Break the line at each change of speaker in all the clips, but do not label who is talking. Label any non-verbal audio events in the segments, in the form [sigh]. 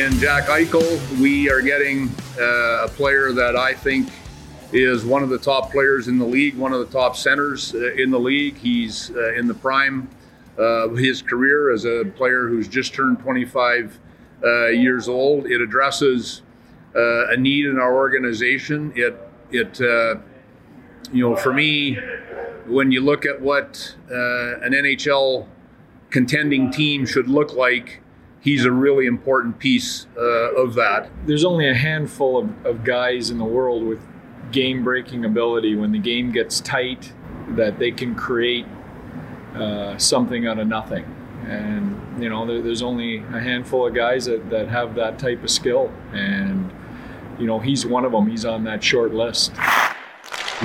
in Jack Eichel, we are getting uh, a player that I think is one of the top players in the league, one of the top centers uh, in the league. He's uh, in the prime of his career as a player who's just turned 25 uh, years old. It addresses uh, a need in our organization. It it you know for me when you look at what an NHL contending team should look like he's a really important piece uh, of that.
There's only a handful of, of guys in the world with game breaking ability when the game gets tight that they can create uh, something out of nothing. And, you know, there, there's only a handful of guys that, that have that type of skill. And, you know, he's one of them. He's on that short list.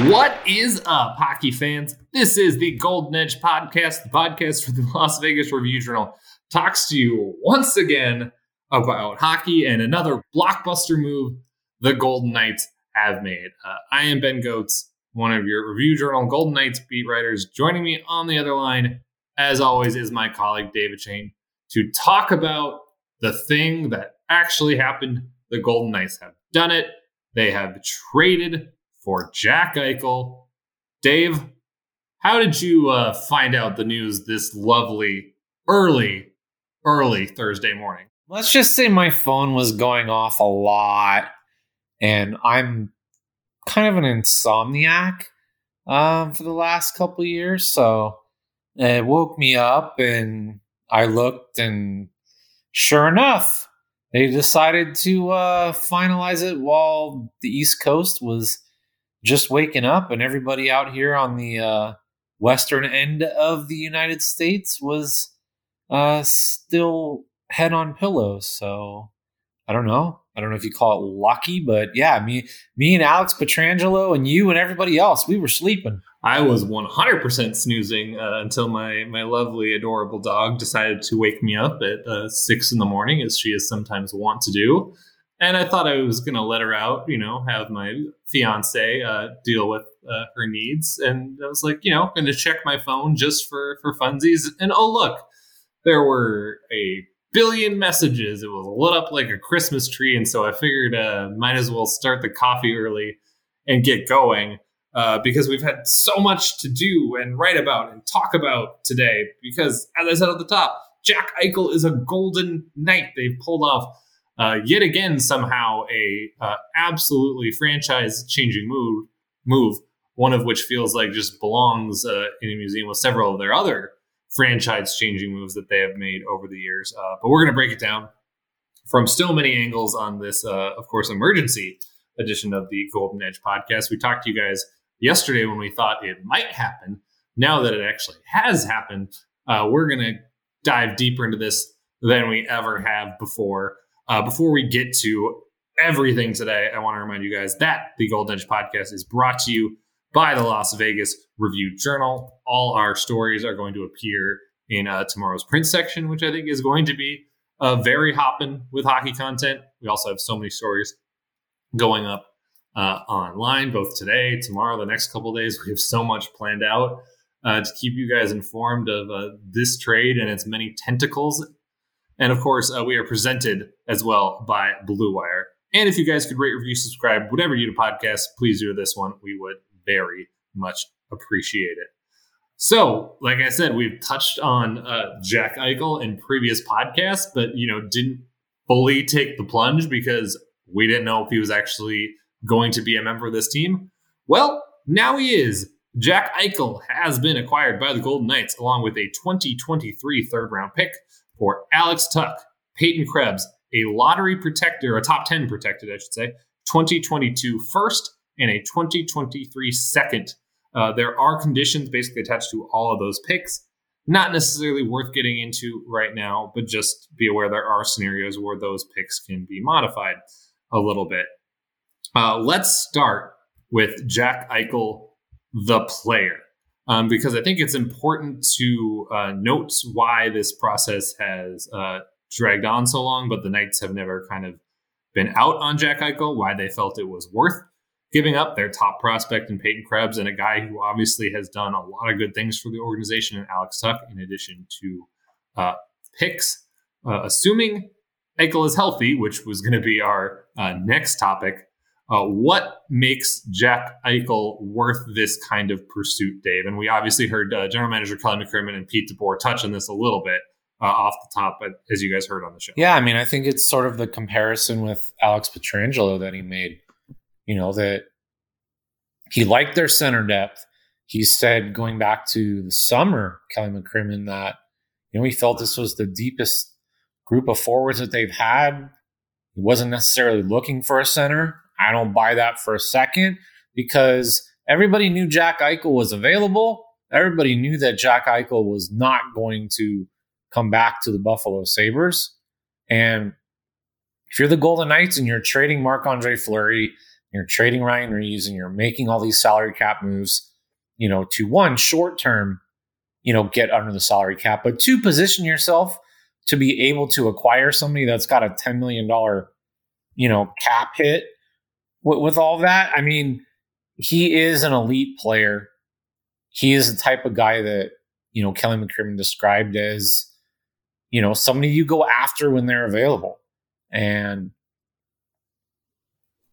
What is up, hockey fans? This is the Golden Edge podcast, the podcast for the Las Vegas Review Journal talks to you once again about hockey and another blockbuster move the Golden Knights have made. Uh, I am Ben Gotz, one of your Review Journal Golden Knights beat writers. Joining me on the other line, as always, is my colleague David Schoen to talk about the thing that actually happened. The Golden Knights have done it. They have traded for Jack Eichel. Dave, how did you uh, find out the news this lovely early early Thursday morning.
Let's just say my phone was going off a lot, and I'm kind of an insomniac um, for the last couple years. So it woke me up, and I looked, and sure enough, they decided to uh, finalize it while the East Coast was just waking up, and everybody out here on the uh, western end of the United States was uh, still head on pillows. So I don't know. I don't know if you call it lucky, but yeah, me, me and Alex Pietrangelo and you and everybody else, we were sleeping.
I was 100% snoozing uh, until my my lovely, adorable dog decided to wake me up at uh, six in the morning, as she is sometimes wont to do. And I thought I was going to let her out, you know, have my fiance uh, deal with uh, her needs. And I was like, you know, going to check my phone just for for funsies. And oh look, there were a billion messages. It was lit up like a Christmas tree, and so I figured uh, might as well start the coffee early and get going uh, because we've had so much to do and write about and talk about today. Because as I said at the top, Jack Eichel is a golden knight. They've pulled off uh, yet again somehow a uh, absolutely franchise changing move. Move one of which feels like just belongs uh, in a museum with several of their other franchise changing moves that they have made over the years. Uh, but we're going to break it down from still many angles on this, uh, of course, emergency edition of the Golden Edge podcast. We talked to you guys yesterday when we thought it might happen. Now that it actually has happened, uh, we're going to dive deeper into this than we ever have before. Uh, before we get to everything today, I want to remind you guys that the Golden Edge podcast is brought to you by the Las Vegas Review Journal. All our stories are going to appear in uh, tomorrow's print section, which I think is going to be uh, very hopping with hockey content. We also have so many stories going up uh, online, both today, tomorrow, the next couple days. We have so much planned out uh, to keep you guys informed of uh, this trade and its many tentacles. And of course, uh, we are presented as well by Blue Wire. And if you guys could rate, review, subscribe, whatever you do to podcasts, please do this one. We would very much appreciate it. So, like I said, we've touched on uh, Jack Eichel in previous podcasts, but you know didn't fully take the plunge because we didn't know if he was actually going to be a member of this team. Well, now he is. Jack Eichel has been acquired by the Golden Knights along with a 2023 third round pick for Alex Tuch, Peyton Krebs, a lottery protector, a top 10 protected, I should say, 2022 first, and a 2023 second. Uh, there are conditions basically attached to all of those picks. Not necessarily worth getting into right now, but just be aware there are scenarios where those picks can be modified a little bit. Uh, let's start with Jack Eichel, the player, um, because I think it's important to uh, note why this process has uh, dragged on so long, but the Knights have never kind of been out on Jack Eichel, why they felt it was worth giving up their top prospect in Peyton Krebs and a guy who obviously has done a lot of good things for the organization and Alex Tuch, in addition to uh, picks. Uh, assuming Eichel is healthy, which was going to be our uh, next topic. Uh, what makes Jack Eichel worth this kind of pursuit, Dave? And we obviously heard uh, General Manager Kelly McCrimmon and Pete DeBoer touch on this a little bit uh, off the top, as you guys heard on the show.
Yeah, I mean, I think it's sort of the comparison with Alex Pietrangelo that he made. You know that he liked their center depth. He said going back to the summer, Kelly McCrimmon, that you know he felt this was the deepest group of forwards that they've had. He wasn't necessarily looking for a center. I don't buy that for a second because everybody knew Jack Eichel was available. Everybody knew that Jack Eichel was not going to come back to the Buffalo Sabres. And if you're the Golden Knights and you're trading Marc Andre Fleury, you're trading Ryan Reaves, and you're making all these salary cap moves, you know, to one, short term, you know, get under the salary cap, but two, position yourself to be able to acquire somebody that's got a $10 million, you know, cap hit with, with all that. I mean, he is an elite player. He is the type of guy that, you know, Kelly McCrimmon described as, you know, somebody you go after when they're available. And,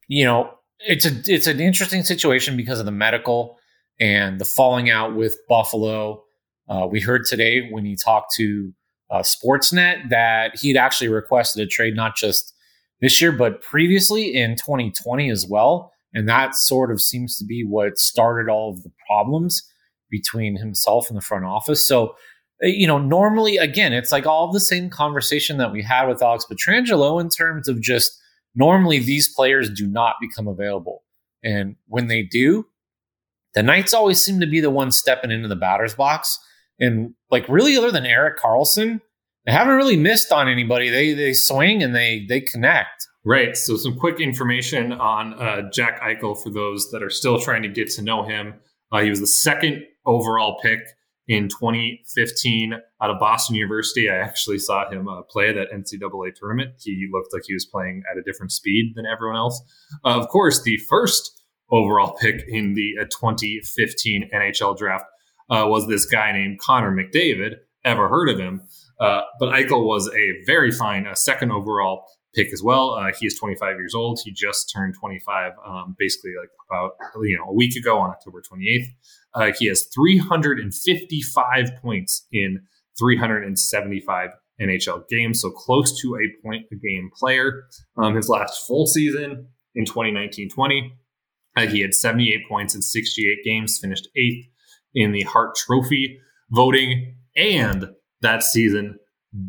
you know, it's a it's an interesting situation because of the medical and the falling out with Buffalo. Uh, we heard today when he talked to uh, Sportsnet that he'd actually requested a trade not just this year, but previously in 2020 as well. And that sort of seems to be what started all of the problems between himself and the front office. So, uh, you know, normally, again, it's like all the same conversation that we had with Alex Pietrangelo in terms of just normally these players do not become available. And when they do, the Knights always seem to be the ones stepping into the batter's box and like really, other than Erik Karlsson, they haven't really missed on anybody. They they swing and they they connect.
Right. So some quick information on uh, Jack Eichel for those that are still trying to get to know him. Uh, he was the second overall pick in 2015 out of Boston University. I actually saw him uh, play at that NCAA tournament. He looked like he was playing at a different speed than everyone else. Uh, of course, the first overall pick in the uh, 2015 NHL draft uh, was this guy named Connor McDavid. Ever heard of him? Uh, but Eichel was a very fine uh, second overall pick as well. Uh, he is 25 years old. He just turned 25, um, basically like about you know a week ago on October 28th. Uh, he has 355 points in 375 NHL games, so close to a point a game player. Um, his last full season in 2019-20, uh, he had 78 points in 68 games, finished eighth in the Hart Trophy voting, and that season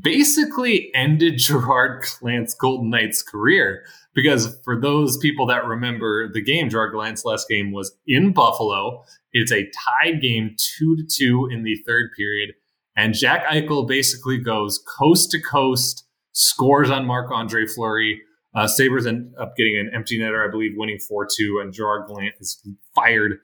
basically ended Gerard Gallant's Golden Knights career. Because for those people that remember the game, Gerard Gallant's last game was in Buffalo. It's a tied game, two to two in the third period. And Jack Eichel basically goes coast to coast, scores on Marc Andre Fleury. Uh, Sabres end up getting an empty netter, I believe, winning 4 2. And Gerard Gallant is fired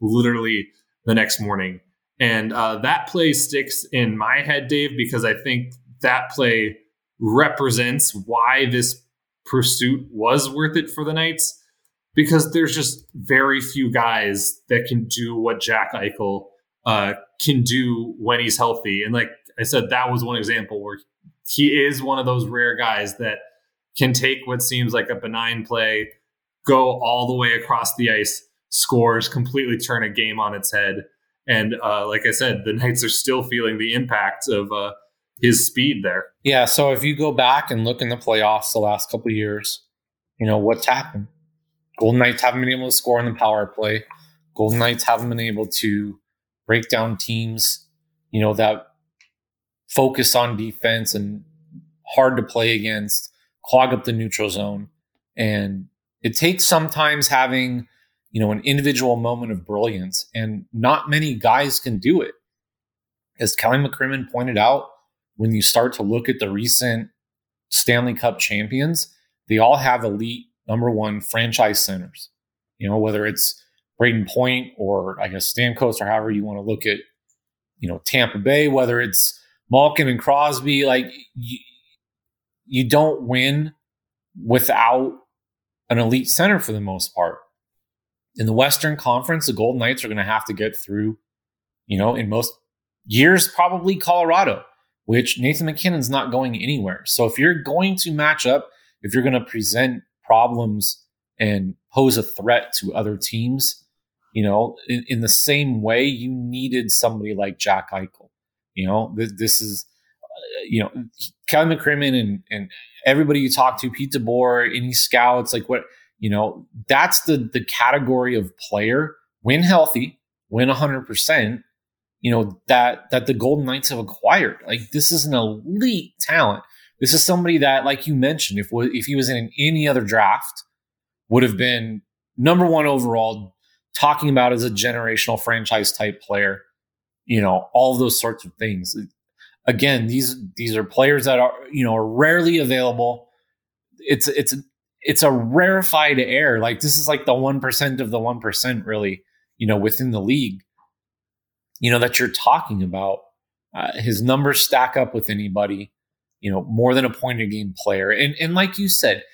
literally the next morning. And uh, that play sticks in my head, Dave, because I think that play represents why this pursuit was worth it for the Knights. Because there's just very few guys that can do what Jack Eichel uh, can do when he's healthy. And like I said, that was one example where he is one of those rare guys that can take what seems like a benign play, go all the way across the ice, scores, completely turn a game on its head. And uh, like I said, the Knights are still feeling the impact of uh, his speed there.
Yeah. So if you go back and look in the playoffs the last couple years, you know what's happened. Golden Knights haven't been able to score in the power play. Golden Knights haven't been able to break down teams, you know, that focus on defense and hard to play against, clog up the neutral zone. And it takes sometimes having you know, an individual moment of brilliance. And not many guys can do it. As Kelly McCrimmon pointed out, when you start to look at the recent Stanley Cup champions, they all have elite number one franchise centers. You know, whether it's Brayden Point or I guess Stamkos or however you want to look at, you know, Tampa Bay, whether it's Malkin and Crosby, like you, you don't win without an elite center for the most part in the Western Conference, the Golden Knights are going to have to get through, you know, in most years, probably Colorado. Which Nathan MacKinnon's not going anywhere. So if you're going to match up, if you're going to present problems and pose a threat to other teams, you know, in, in the same way you needed somebody like Jack Eichel. You know, this, this is, uh, you know, Kelly McCrimmon and, and everybody you talk to, Pete DeBoer, any scouts, like what, you know, that's the the category of player when healthy, when 100%, you know, that that the Golden Knights have acquired. Like this is an elite talent. This is somebody that, like you mentioned, if if he was in any other draft, would have been number one overall, talking about as a generational franchise type player. You know, all those sorts of things. Again, these these are players that are you know are rarely available. It's it's it's a rarefied air. Like this is like the one percent of the one percent, really. You know, within the league. You know that you're talking about. Uh, his numbers stack up with anybody you know, more than a point a game player. And and like you said,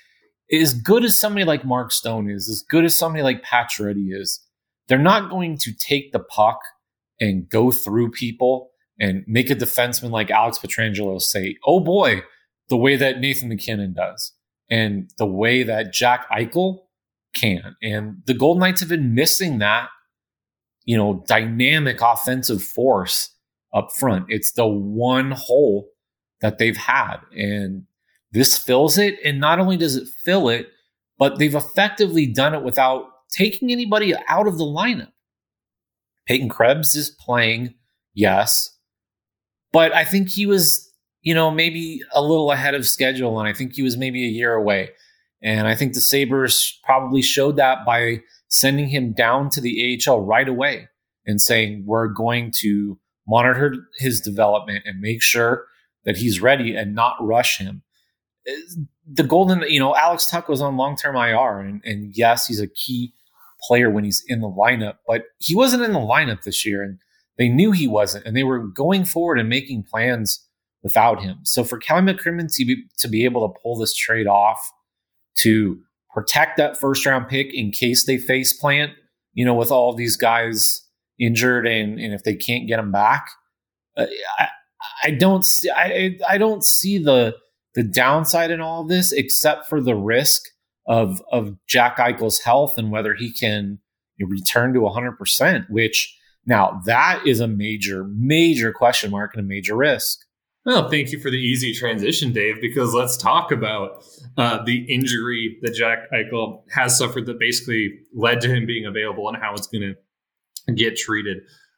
as good as somebody like Mark Stone is, as good as somebody like Pacioretty is, they're not going to take the puck and go through people and make a defenseman like Alex Pietrangelo say, "Oh boy," the way that Nathan MacKinnon does, and the way that Jack Eichel can. And the Golden Knights have been missing that, you know, dynamic offensive force up front. It's the one hole that they've had. And this fills it. And not only does it fill it, but they've effectively done it without taking anybody out of the lineup. Peyton Krebs is playing, yes. But I think he was, you know, maybe a little ahead of schedule. And I think he was maybe a year away. And I think the Sabres probably showed that by sending him down to the AHL right away and saying, we're going to monitor his development and make sure that he's ready and not rush him. The golden, you know, Alex Tuch was on long term IR, and, and yes, he's a key player when he's in the lineup, but he wasn't in the lineup this year, and they knew he wasn't, and they were going forward and making plans without him. So for Kelly McCrimmon to be, to be able to pull this trade off, to protect that first round pick in case they face plant, you know, with all these guys injured and, and if they can't get them back, uh, I, I don't see I I don't see the the downside in all of this except for the risk of of Jack Eichel's health and whether he can return to 100%, which now that is a major major question mark and a major risk.
Well, thank you for the easy transition, Dave, because let's talk about uh, the injury that Jack Eichel has suffered that basically led to him being available and how it's going to get treated.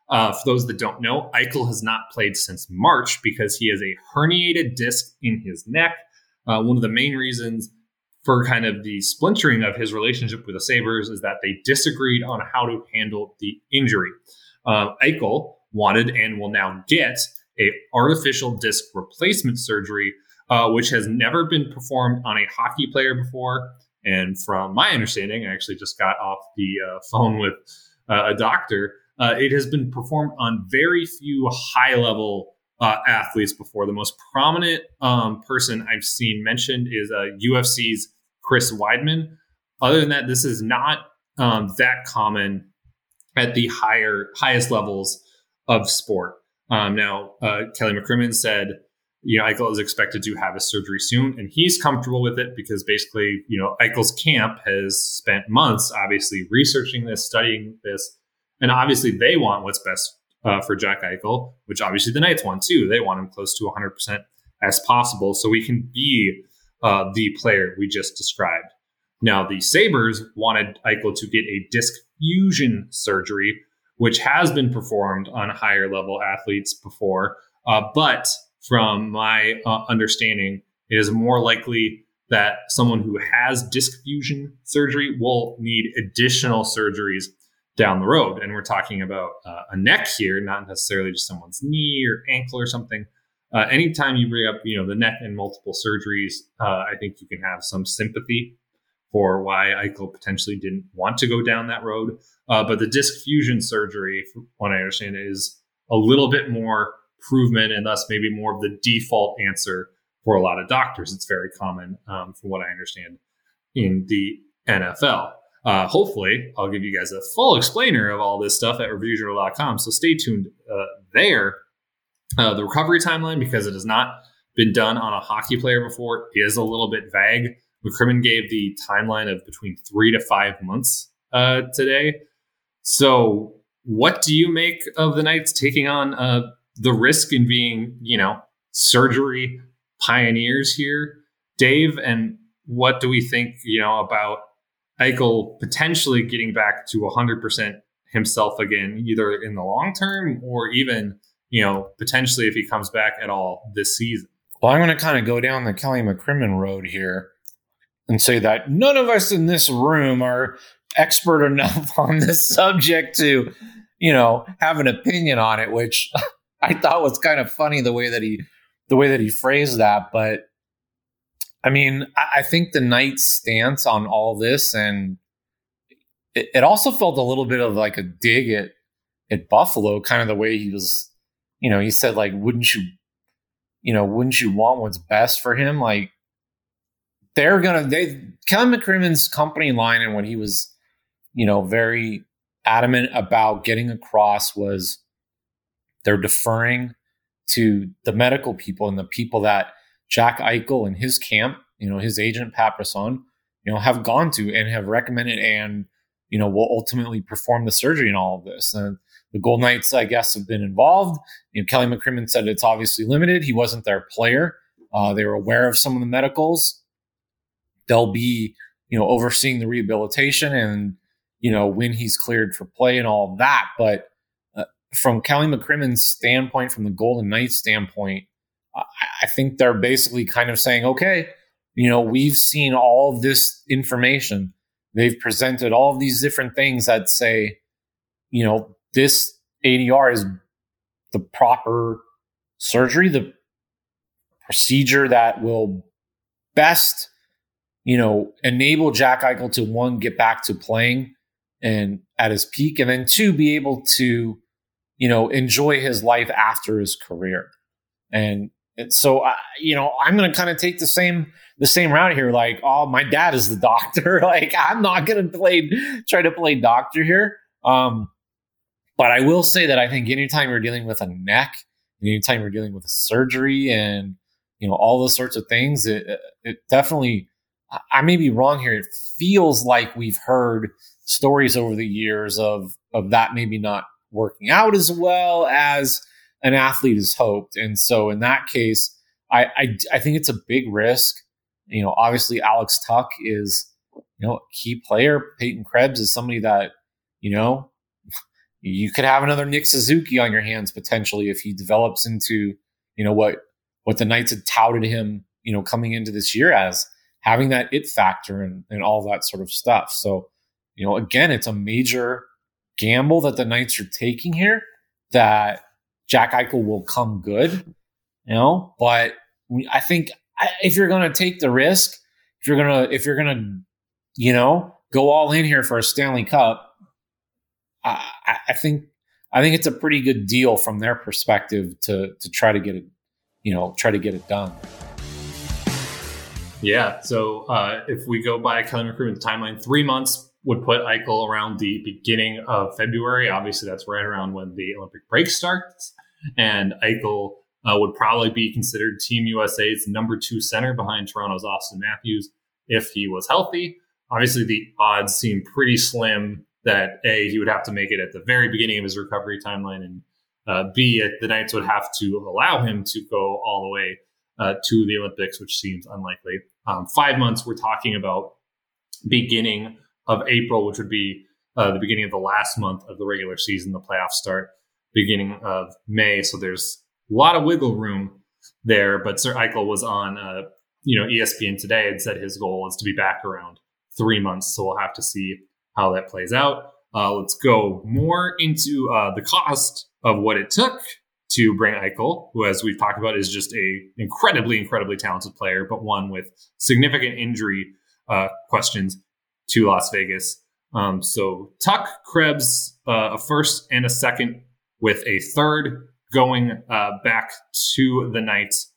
Uh, for those that don't know, Eichel has not played since March because he has a herniated disc in his neck. Uh, one of the main reasons for kind of the splintering of his relationship with the Sabres is that they disagreed on how to handle the injury. Uh, Eichel wanted and will now get a artificial disc replacement surgery, uh, which has never been performed on a hockey player before. And from my understanding, I actually just got off the uh, phone with uh, a doctor uh, it has been performed on very few high level uh, athletes before. The most prominent um, person I've seen mentioned is UFC's Chris Weidman. Other than that, this is not um, that common at the higher highest levels of sport. Um, now, uh, Kelly McCrimmon said, you know, Eichel is expected to have his surgery soon, and he's comfortable with it because basically, you know, Eichel's camp has spent months, obviously, researching this, studying this, and obviously, they want what's best uh, for Jack Eichel, which obviously the Knights want too. They want him close to 100% as possible so we can be uh, the player we just described. Now, the Sabres wanted Eichel to get a disc fusion surgery, which has been performed on higher level athletes before. Uh, but from my uh, understanding, it is more likely that someone who has disc fusion surgery will need additional surgeries down the road. And we're talking about uh, a neck here, not necessarily just someone's knee or ankle or something. Uh, anytime you bring up, you know, the neck and multiple surgeries, uh, I think you can have some sympathy for why Eichel potentially didn't want to go down that road. Uh, but the disc fusion surgery, from what I understand, is a little bit more proven and thus maybe more of the default answer for a lot of doctors. It's very common, um, from what I understand, in the NFL. Uh, hopefully, I'll give you guys a full explainer of all this stuff at reviewjournal.com. So stay tuned uh, there. Uh, the recovery timeline, because it has not been done on a hockey player before, is a little bit vague. McCrimmon gave the timeline of between three to five months uh, today. So, what do you make of the Knights taking on uh, the risk in being, you know, surgery pioneers here, Dave? And what do we think, you know, about Eichel potentially getting back to 100% himself again, either in the long term or even, you know, potentially if he comes back at all this season?
Well, I'm going to kind of go down the Kelly McCrimmon road here and say that none of us in this room are expert enough [laughs] on this subject to, you know, have an opinion on it, which [laughs] I thought was kind of funny the way that he the way that he phrased that. But I mean, I, I think the Knights stance on all this and it, it also felt a little bit of like a dig at at Buffalo, kind of the way he was, you know, he said like, wouldn't you, you know, wouldn't you want what's best for him? Like they're gonna they Kevin McCrimmon's company line and what he was, you know, very adamant about getting across was they're deferring to the medical people and the people that Jack Eichel and his camp, you know, his agent Pat Brisson, you know, have gone to and have recommended and you know will ultimately perform the surgery in all of this. And the Gold Knights, I guess, have been involved. You know, Kelly McCrimmon said it's obviously limited. He wasn't their player. Uh, they were aware of some of the medicals they'll be you know overseeing the rehabilitation and you know when he's cleared for play and all that. But uh, from kelly mccrimmon's standpoint from the golden knights standpoint I, I think they're basically kind of saying okay you know we've seen all of this information. They've presented all these different things that say you know this adr is the proper surgery the procedure that will best you know, enable Jack Eichel to one, get back to playing and at his peak, and then two, be able to, you know, enjoy his life after his career. And, so, I, you know, I'm going to kind of take the same the same route here. Like, oh, my dad is the [laughs] doctor. [laughs] like, I'm not going to play try to play doctor here. Um, but I will say that I think anytime you're dealing with a neck, anytime you're dealing with a surgery, and you know all those sorts of things, it, it definitely I may be wrong here. It feels like we've heard stories over the years of of that maybe not working out as well as an athlete has hoped. And so in that case, I I, I think it's a big risk. You know, obviously Alex Tuch is you know a key player. Peyton Krebs is somebody that you know [laughs] you could have another Nick Suzuki on your hands potentially if he develops into you know what what the Knights had touted him you know coming into this year as having that it factor and, and all that sort of stuff. So, you know, again, it's a major gamble that the Knights are taking here that Jack Eichel will come good, you know, but I think if you're going to take the risk, if you're going to, if you're going to, you know, go all in here for a Stanley Cup, I, I think, I think it's a pretty good deal from their perspective to, to try to get it, you know, try to get it done.
Yeah. So uh, if we go by Kelly McCrimmon's timeline, three months would put Eichel around the beginning of February. Obviously, that's right around when the Olympic break starts. And Eichel uh, would probably be considered Team USA's number two center behind Toronto's Auston Matthews if he was healthy. Obviously, the odds seem pretty slim that A, he would have to make it at the very beginning of his recovery timeline, and uh, B, the Knights would have to allow him to go all the way uh, to the Olympics, which seems unlikely. Um, five months, we're talking about beginning of April, which would be uh, the beginning of the last month of the regular season. The playoffs start beginning of May, so there's a lot of wiggle room there. But Sir Eichel was on, uh, you know, ESPN today and said his goal is to be back around three months. So we'll have to see how that plays out. Uh, let's go more into uh, the cost of what it took to bring Eichel, who, as we've talked about, is just a incredibly, incredibly talented player, but one with significant injury uh, questions to Las Vegas. Um, so Tuch, Krebs, uh, a first and a second, with a third going uh, back to the Knights.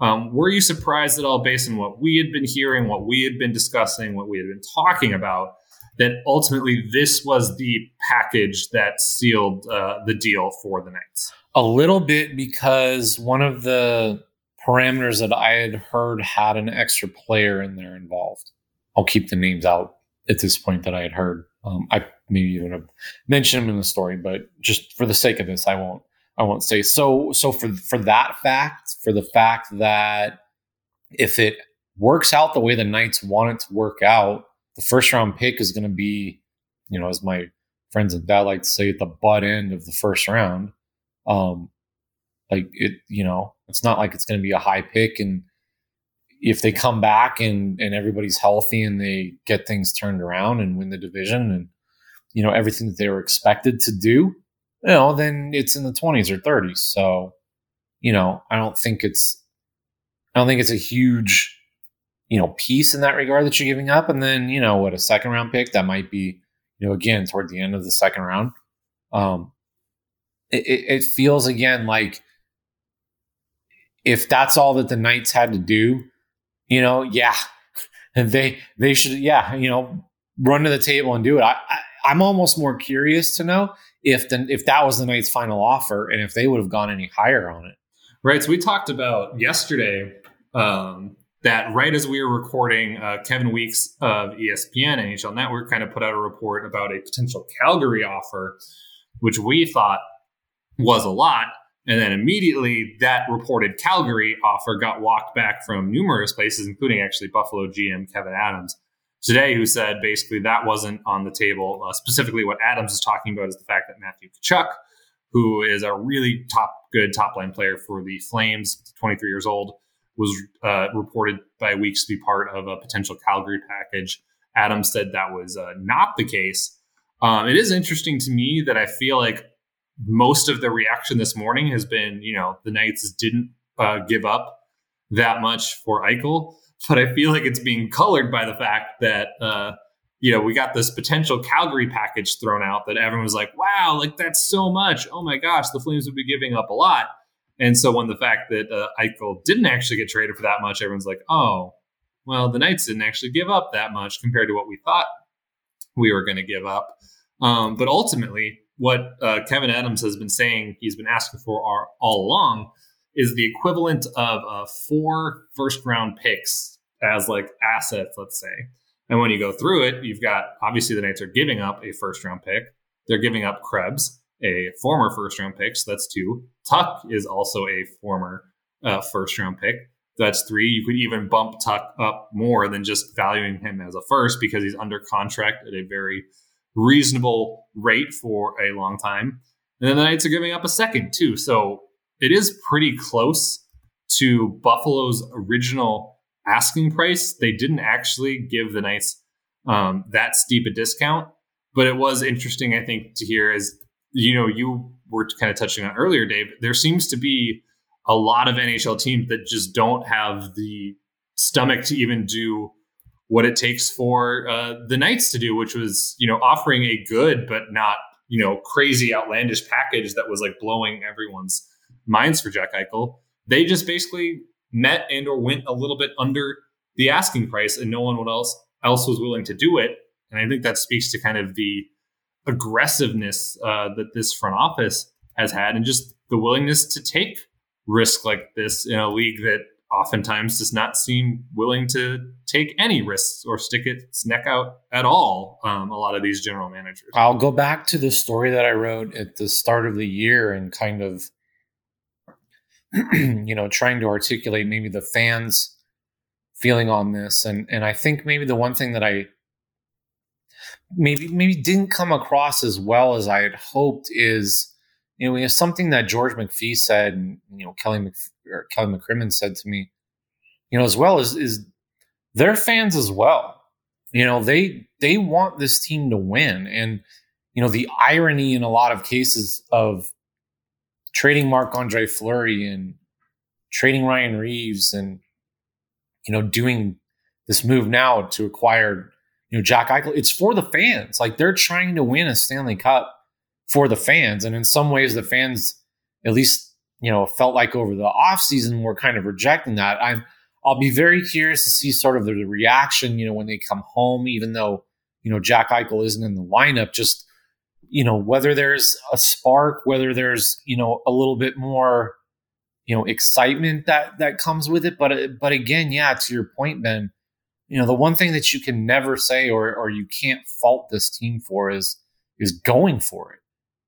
Um, were you surprised at all, based on what we had been hearing, what we had been discussing, what we had been talking about, that ultimately this was the package that sealed uh, the deal for the Knights?
A little bit because one of the parameters that I had heard had an extra player in there involved. I'll keep the names out at this point that I had heard. Um, I maybe even have mentioned them in the story, but just for the sake of this, I won't. I won't say so. So for for that fact, for the fact that if it works out the way the Knights want it to work out, the first round pick is going to be, you know, as my friends and dad like to say, at the butt end of the first round. Um, like it, you know, it's not like it's going to be a high pick. And if they come back and and everybody's healthy and they get things turned around and win the division and you know everything that they were expected to do, you know, then it's in the twenties or thirties. So, you know, I don't think it's, I don't think it's a huge you know, piece in that regard that you're giving up. And then, you know, what a second round pick that might be, you know, again, toward the end of the second round. Um, it, it feels again like if that's all that the Knights had to do, you know, yeah, [laughs] they they should, yeah, you know, run to the table and do it. I, I am almost more curious to know if the if that was the Knights' final offer and if they would have gone any higher on it.
Right. So we talked about yesterday um, that right as we were recording, uh, Kevin Weeks of ESPN and NHL Network kind of put out a report about a potential Calgary offer, which we thought was a lot. And then immediately that reported Calgary offer got walked back from numerous places, including actually Buffalo GM Kevyn Adams today, who said basically that wasn't on the table. Uh, specifically, what Adams is talking about is the fact that Matthew Tkachuk, who is a really top, good top line player for the Flames, 23 years old, was uh, reported by Weeks to be part of a potential Calgary package. Adams said that was uh, not the case. Um, it is interesting to me that I feel like most of the reaction this morning has been, you know, the Knights didn't uh, give up that much for Eichel, but I feel like it's being colored by the fact that, uh, you know, we got this potential Calgary package thrown out that everyone was like, wow, like that's so much. Oh my gosh, the Flames would be giving up a lot. And so when the fact that uh, Eichel didn't actually get traded for that much, everyone's like, oh, well, the Knights didn't actually give up that much compared to what we thought we were going to give up. Um, but ultimately, what uh, Kevyn Adams has been saying he's been asking for our, all along is the equivalent of uh, four first round picks as like assets, let's say. And when you go through it, you've got obviously the Knights are giving up a first round pick. They're giving up Krebs a former first round pick. So that's two. Tuch is also a former uh, first round pick. That's three. You could even bump Tuch up more than just valuing him as a first because he's under contract at a very reasonable rate for a long time. And then the Knights are giving up a second too. So it is pretty close to Buffalo's original asking price. They didn't actually give the Knights um, that steep a discount, but it was interesting, I think, to hear as you know, you were kind of touching on earlier, Dave, there seems to be a lot of NHL teams that just don't have the stomach to even do what it takes for uh, the Knights to do, which was, you know, offering a good but not, you know, crazy outlandish package that was like blowing everyone's minds for Jack Eichel. They just basically met and or went a little bit under the asking price, and no one else else was willing to do it. And I think that speaks to kind of the aggressiveness uh, that this front office has had and just the willingness to take risk like this in a league that oftentimes does not seem willing to take any risks or stick its neck out at all. Um, a lot of these general managers.
I'll go back to the story that I wrote at the start of the year and kind of, [clears throat] you know, trying to articulate maybe the fans' feeling on this. And and I think maybe the one thing that I maybe maybe didn't come across as well as I had hoped is you know something that George McPhee said and you know Kelly Mc, or Kelly McCrimmon said to me you know as well as is their fans as well. You know they they want this team to win. And you know the irony in a lot of cases of trading Marc Andre Fleury and trading Ryan Reaves, and you know doing this move now to acquire you know, Jack Eichel, it's for the fans. Like they're trying to win a Stanley Cup for the fans. And in some ways, the fans, at least, you know, felt like over the offseason were kind of rejecting that. I'm I'll be very curious to see sort of the reaction, you know, when they come home, even though, you know, Jack Eichel isn't in the lineup, just you know, whether there's a spark, whether there's, you know, a little bit more, you know, excitement that that comes with it. But but again, yeah, to your point, Ben, you know, the one thing that you can never say or or you can't fault this team for is is going for it.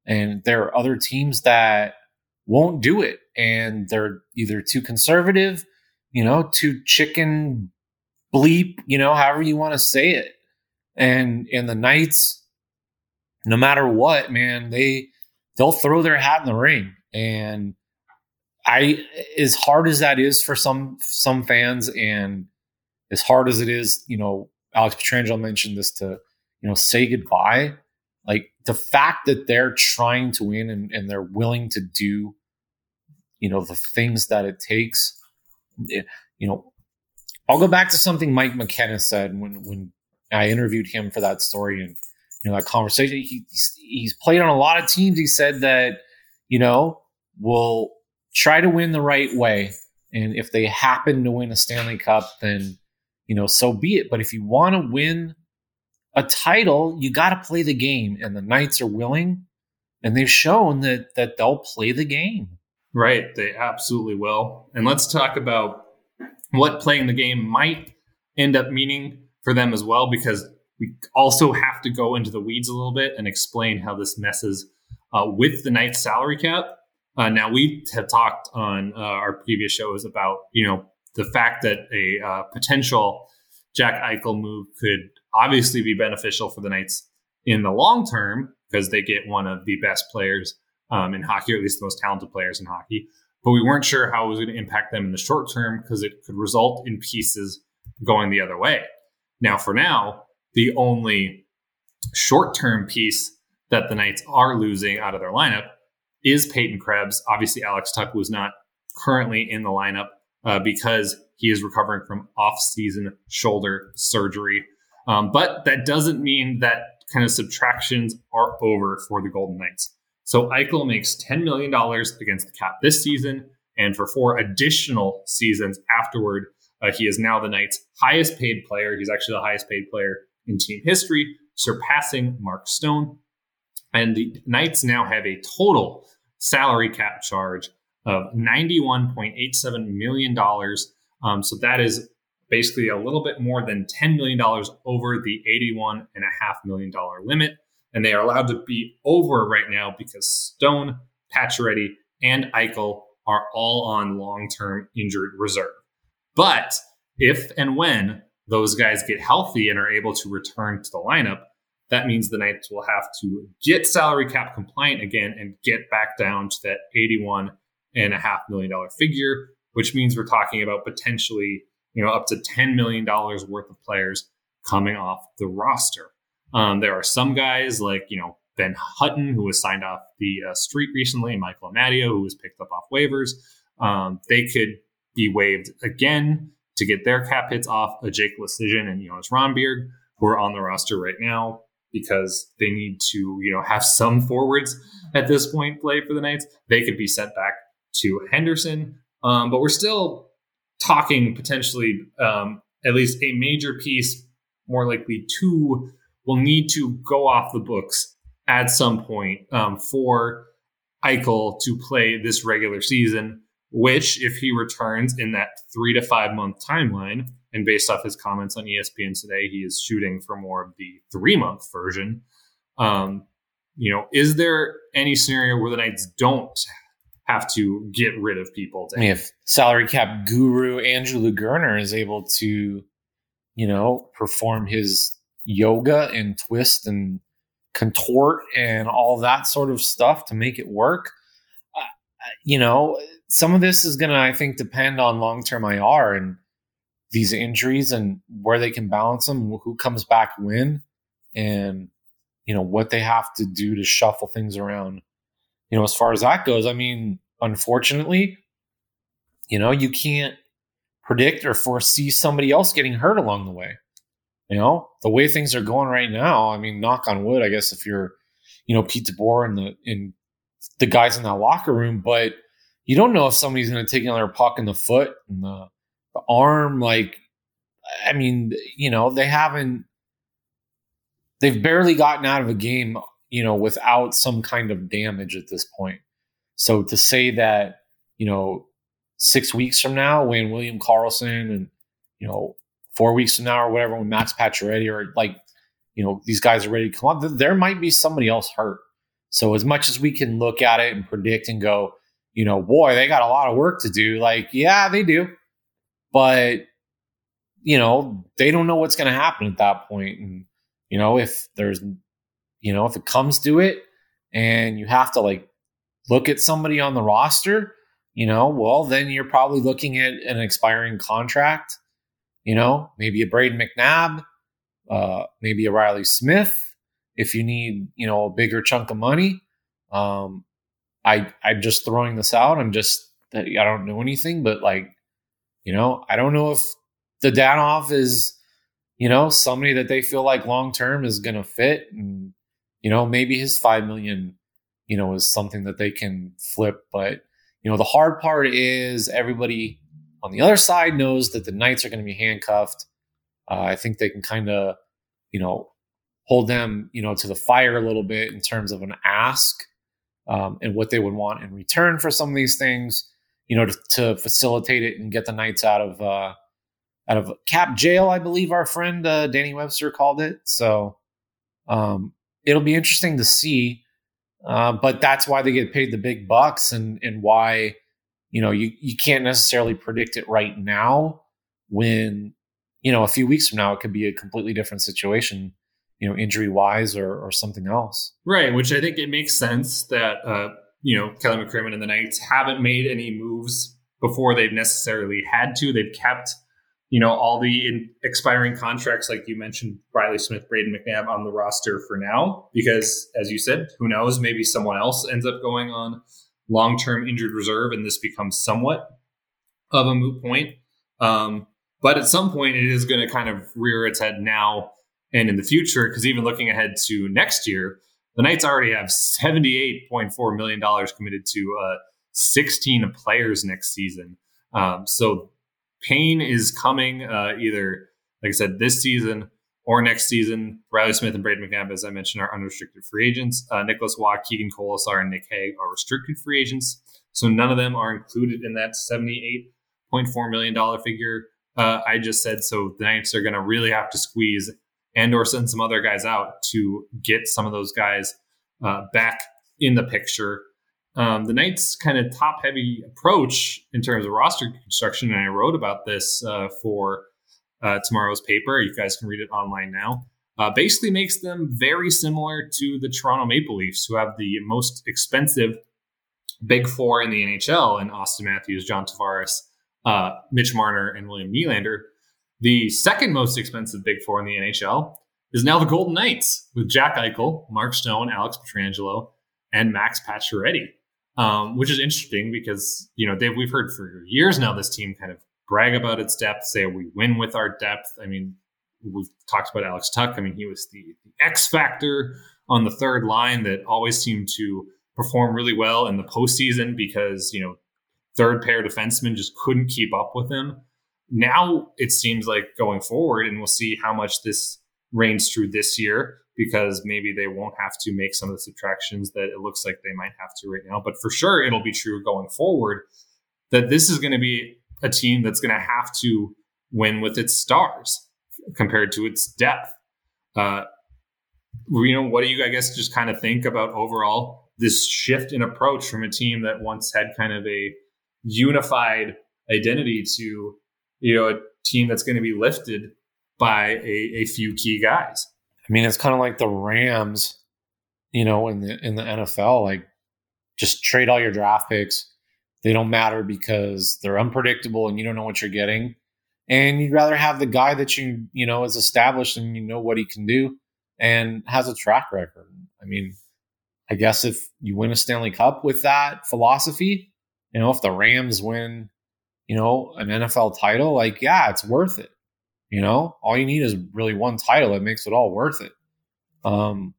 And there are other teams that won't do it and they're either too conservative, you know, too chicken bleep, you know, however you want to say it. And and the Knights, no matter what, man, they they'll throw their hat in the ring. And I as hard as that is for some some fans and as hard as it is, you know, Alex Pietrangelo mentioned this to, you know, say goodbye. Like the fact that they're trying to win and, and they're willing to do, you know, the things that it takes, it, you know, I'll go back to something Mike McKenna said when when I interviewed him for that story and you know that conversation. He he's played on a lot of teams. He said that you know will try to win the right way, and if they happen to win a Stanley Cup, then you know so be it. But if you want to win a title, you got to play the game, and the Knights are willing, and they've shown that that they'll play the game.
Right, they absolutely will. And let's talk about what playing the game might end up meaning for them as well, because we also have to go into the weeds a little bit and explain how this messes uh, with the Knights salary cap. Uh, now we have talked on uh, our previous shows about you know the fact that a uh, potential Jack Eichel move could obviously be beneficial for the Knights in the long term because they get one of the best players um, in hockey, or at least the most talented players in hockey. But we weren't sure how it was going to impact them in the short term because it could result in pieces going the other way. Now, for now, the only short term piece that the Knights are losing out of their lineup is Peyton Krebs. Obviously, Alex Tuch was not currently in the lineup uh, because he is recovering from off season shoulder surgery. Um, but that doesn't mean that kind of subtractions are over for the Golden Knights. So Eichel makes $10 million against the cap this season. And for four additional seasons afterward, uh, he is now the Knights' highest paid player. He's actually the highest paid player in team history, surpassing Mark Stone. And the Knights now have a total salary cap charge of $91.87 million. Um, so that is basically a little bit more than $10 million over the $81.5 million limit. And they are allowed to be over right now because Stone, Pacioretty, and Eichel are all on long term injured reserve. But if and when those guys get healthy and are able to return to the lineup, that means the Knights will have to get salary cap compliant again and get back down to that $81.5 million figure, which means we're talking about potentially, you know, up to $10 million worth of players coming off the roster. Um, there are some guys like, you know, Ben Hutton, who was signed off the uh, street recently, and Michael Amadio, who was picked up off waivers. Um, they could be waived again to get their cap hits off. A Jake Leschyshyn and Jonas Rondbjerg, who are on the roster right now because they need to, you know, have some forwards at this point play for the Knights. They could be sent back to Henderson, um, but we're still talking potentially um, at least a major piece, more likely two will need to go off the books at some point um, for Eichel to play this regular season, which, if he returns in that three to five month timeline, and based off his comments on ESPN today, he is shooting for more of the three month version. Um, you know, is there any scenario where the Knights don't have to get rid of people?
I mean, if salary cap guru Andrew Lugerner is able to, you know, perform his yoga and twist and contort and all that sort of stuff to make it work. Uh, you know, some of this is going to, I think, depend on long term IR and these injuries and where they can balance them, who comes back when, and, you know, what they have to do to shuffle things around. You know, as far as that goes, I mean, unfortunately, you know, you can't predict or foresee somebody else getting hurt along the way. You know, the way things are going right now, I mean, knock on wood, I guess if you're, you know, Pete DeBoer and the and the guys in that locker room, but you don't know if somebody's going to take another puck in the foot and the, the arm. Like, I mean, you know, they haven't, they've barely gotten out of a game, you know, without some kind of damage at this point. So to say that, you know, six weeks from now, when William Karlsson and, you know, four weeks from now or whatever, when Max Pacioretty or like, you know, these guys are ready to come up, there might be somebody else hurt. So as much as we can look at it and predict and go, you know, boy, they got a lot of work to do. Like, yeah, they do. But, you know, they don't know what's going to happen at that point. And, you know, if there's, you know, if it comes to it and you have to like look at somebody on the roster, you know, well, then you're probably looking at an expiring contract, you know, maybe a Brayden McNabb, uh, maybe a Reilly Smith if you need, you know, a bigger chunk of money. Um, I I'm just throwing this out. I'm just I don't know anything, but like, you know, I don't know if Dadonov is, you know, somebody that they feel like long term is gonna fit and you know, maybe his five million you know, is something that they can flip. But, you know, the hard part is everybody on the other side knows that the Knights are going to be handcuffed. Uh, I think they can kind of, you know, hold them, you know, to the fire a little bit in terms of an ask um, and what they would want in return for some of these things, you know, to, to facilitate it and get the Knights out of uh, out of cap jail. I believe our friend uh, Danny Webster called it. So um, it'll be interesting to see uh, but that's why they get paid the big bucks and and why you know you you can't necessarily predict it right now when you know a few weeks from now it could be a completely different situation you know injury wise or or something else.
Right which i think it makes sense that uh you know kelly mccrimmon and the knights haven't made any moves before they've necessarily had to. They've kept you know, all the in expiring contracts, like you mentioned, Reilly Smith, Brayden McNabb on the roster for now, because as you said, who knows, maybe someone else ends up going on long term injured reserve and this becomes somewhat of a moot point. Um, but at some point, it is going to kind of rear its head now and in the future, because even looking ahead to next year, the Knights already have $78.4 million committed to uh, 16 players next season. Um, so pain is coming uh, either, like I said, this season or next season. Reilly Smith and Brayden McNabb, as I mentioned, are unrestricted free agents. Uh, Nicholas Watt, Keegan Kolesar, and Nick Hague are restricted free agents. So none of them are included in that $78.4 million figure uh, I just said. So the Knights are going to really have to squeeze and or send some other guys out to get some of those guys uh, back in the picture um, the Knights' kind of top heavy approach in terms of roster construction, and I wrote about this uh, for uh, tomorrow's paper. You guys can read it online now. Uh, basically, makes them very similar to the Toronto Maple Leafs, who have the most expensive big four in the NHL, and Auston Matthews, John Tavares, uh, Mitch Marner, and William Nylander. The second most expensive big four in the NHL is now the Golden Knights with Jack Eichel, Mark Stone, Alex Pietrangelo, and Max Pacioretty um, which is interesting because you know Dave, we've heard for years now this team kind of brag about its depth, say we win with our depth. I mean, we've talked about Alex Tuch. I mean, he was the, the X factor on the third line that always seemed to perform really well in the postseason because you know third pair defensemen just couldn't keep up with him. Now it seems like going forward, and we'll see how much this reigns true this year because maybe they won't have to make some of the subtractions that it looks like they might have to right now. But for sure, it'll be true going forward that this is going to be a team that's going to have to win with its stars compared to its depth. Uh, you know, what do you, I guess, just kind of think about overall this shift in approach from a team that once had kind of a unified identity to, you know, a team that's going to be lifted by a, a few key guys?
I mean, it's kind of like the Rams, you know, in the in the NFL. Like, just trade all your draft picks. They don't matter because they're unpredictable and you don't know what you're getting. And you'd rather have the guy that you you know is established and you know what he can do and has a track record. I mean, I guess if you win a Stanley Cup with that philosophy, you know, if the Rams win, you know, an NFL title, like yeah, it's worth it. You know, all you need is really one title that makes it all worth it. Um,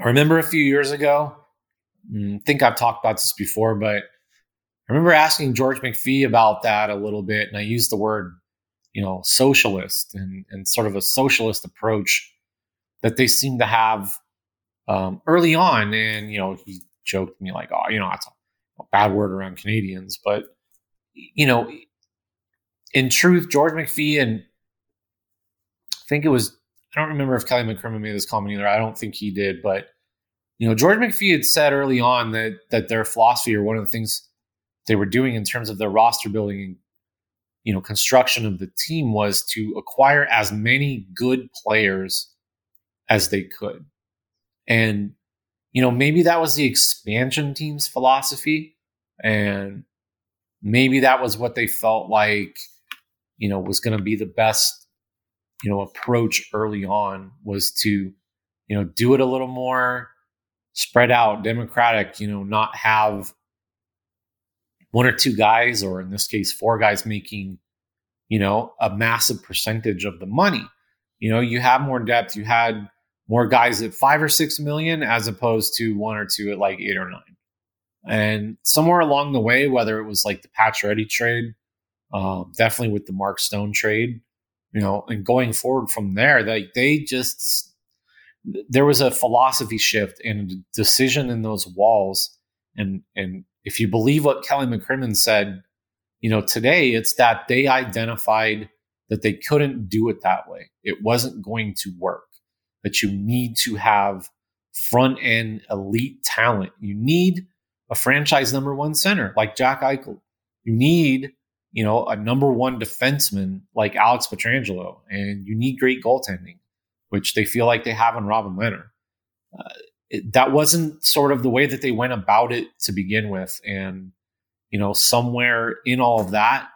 I remember a few years ago, I mm, think I've talked about this before, but I remember asking George McPhee about that a little bit, and I used the word, you know, socialist and, and sort of a socialist approach that they seem to have um, early on, and you know he joked me like, "Oh, you know, that's a bad word around Canadians," but you know, in truth, George McPhee and I think it was I don't remember if Kelly McCrimmon made this comment either. I don't think he did, but you know, George McPhee had said early on that that their philosophy or one of the things they were doing in terms of their roster building and you know construction of the team was to acquire as many good players as they could. And you know, maybe that was the expansion team's philosophy and maybe that was what they felt like you know was going to be the best you know approach early on was to you know do it a little more spread out democratic you know not have one or two guys or in this case four guys making you know a massive percentage of the money. You know you have more depth you had more guys at five or six million as opposed to one or two at like eight or nine. And somewhere along the way whether it was like the Pacioretty trade um, definitely with the mark stone trade you know, and going forward from there, like they just there was a philosophy shift and a decision in those walls. And and if you believe what Kelly McCrimmon said, you know, today it's that they identified that they couldn't do it that way. It wasn't going to work. That you need to have front end elite talent. You need a franchise number one center like Jack Eichel. You need you know, a number one defenseman like Alex Pietrangelo, and you need great goaltending, which they feel like they have in Robin Lehner. Uh, it, that wasn't sort of the way that they went about it to begin with. And, you know, somewhere in all of that,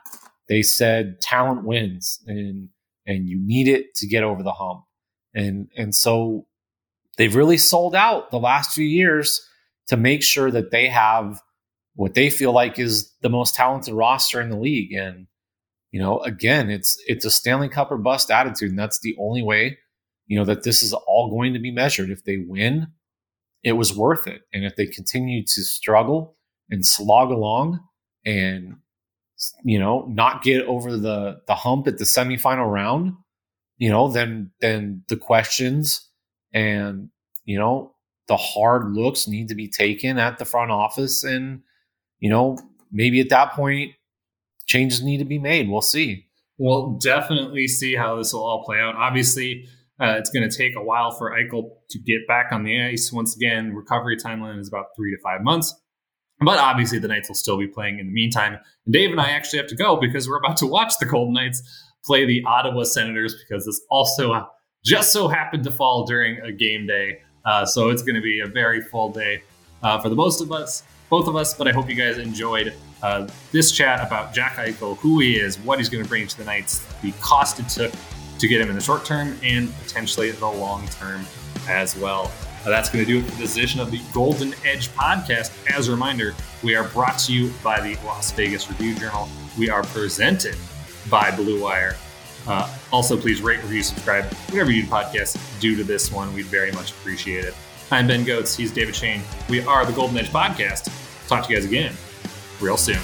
they said talent wins and and you need it to get over the hump. And and so they've really sold out the last few years to make sure that they have what they feel like is the most talented roster in the league. And, you know, again, it's it's a Stanley Cup or bust attitude. And that's the only way, you know, that this is all going to be measured. If they win, it was worth it. And if they continue to struggle and slog along and you know, not get over the the hump at the semifinal round, you know, then then the questions and you know the hard looks need to be taken at the front office and you know, maybe at that point, changes need to be made. We'll see.
We'll definitely see how this will all play out. Obviously, uh, it's going to take a while for Eichel to get back on the ice. Once again, recovery timeline is about three to five months. But obviously, the Knights will still be playing in the meantime. And Dave and I actually have to go because we're about to watch the Golden Knights play the Ottawa Senators because this also just so happened to fall during a game day. Uh, so it's going to be a very full day uh, for the most of us both of us, but I hope you guys enjoyed uh, this chat about Jack Eichel, who he is, what he's going to bring to the Knights, the cost it took to get him in the short term, and potentially the long term as well. Uh, that's going to do it for this edition of the Golden Edge podcast. As a reminder, we are brought to you by the Las Vegas Review Journal. We are presented by Blue Wire. Uh, also, please rate, review, subscribe, whatever you do podcasts do to this one. We'd very much appreciate it. I'm Ben Gotz. He's David Schoen. We are the Golden Edge Podcast. Talk to you guys again real soon.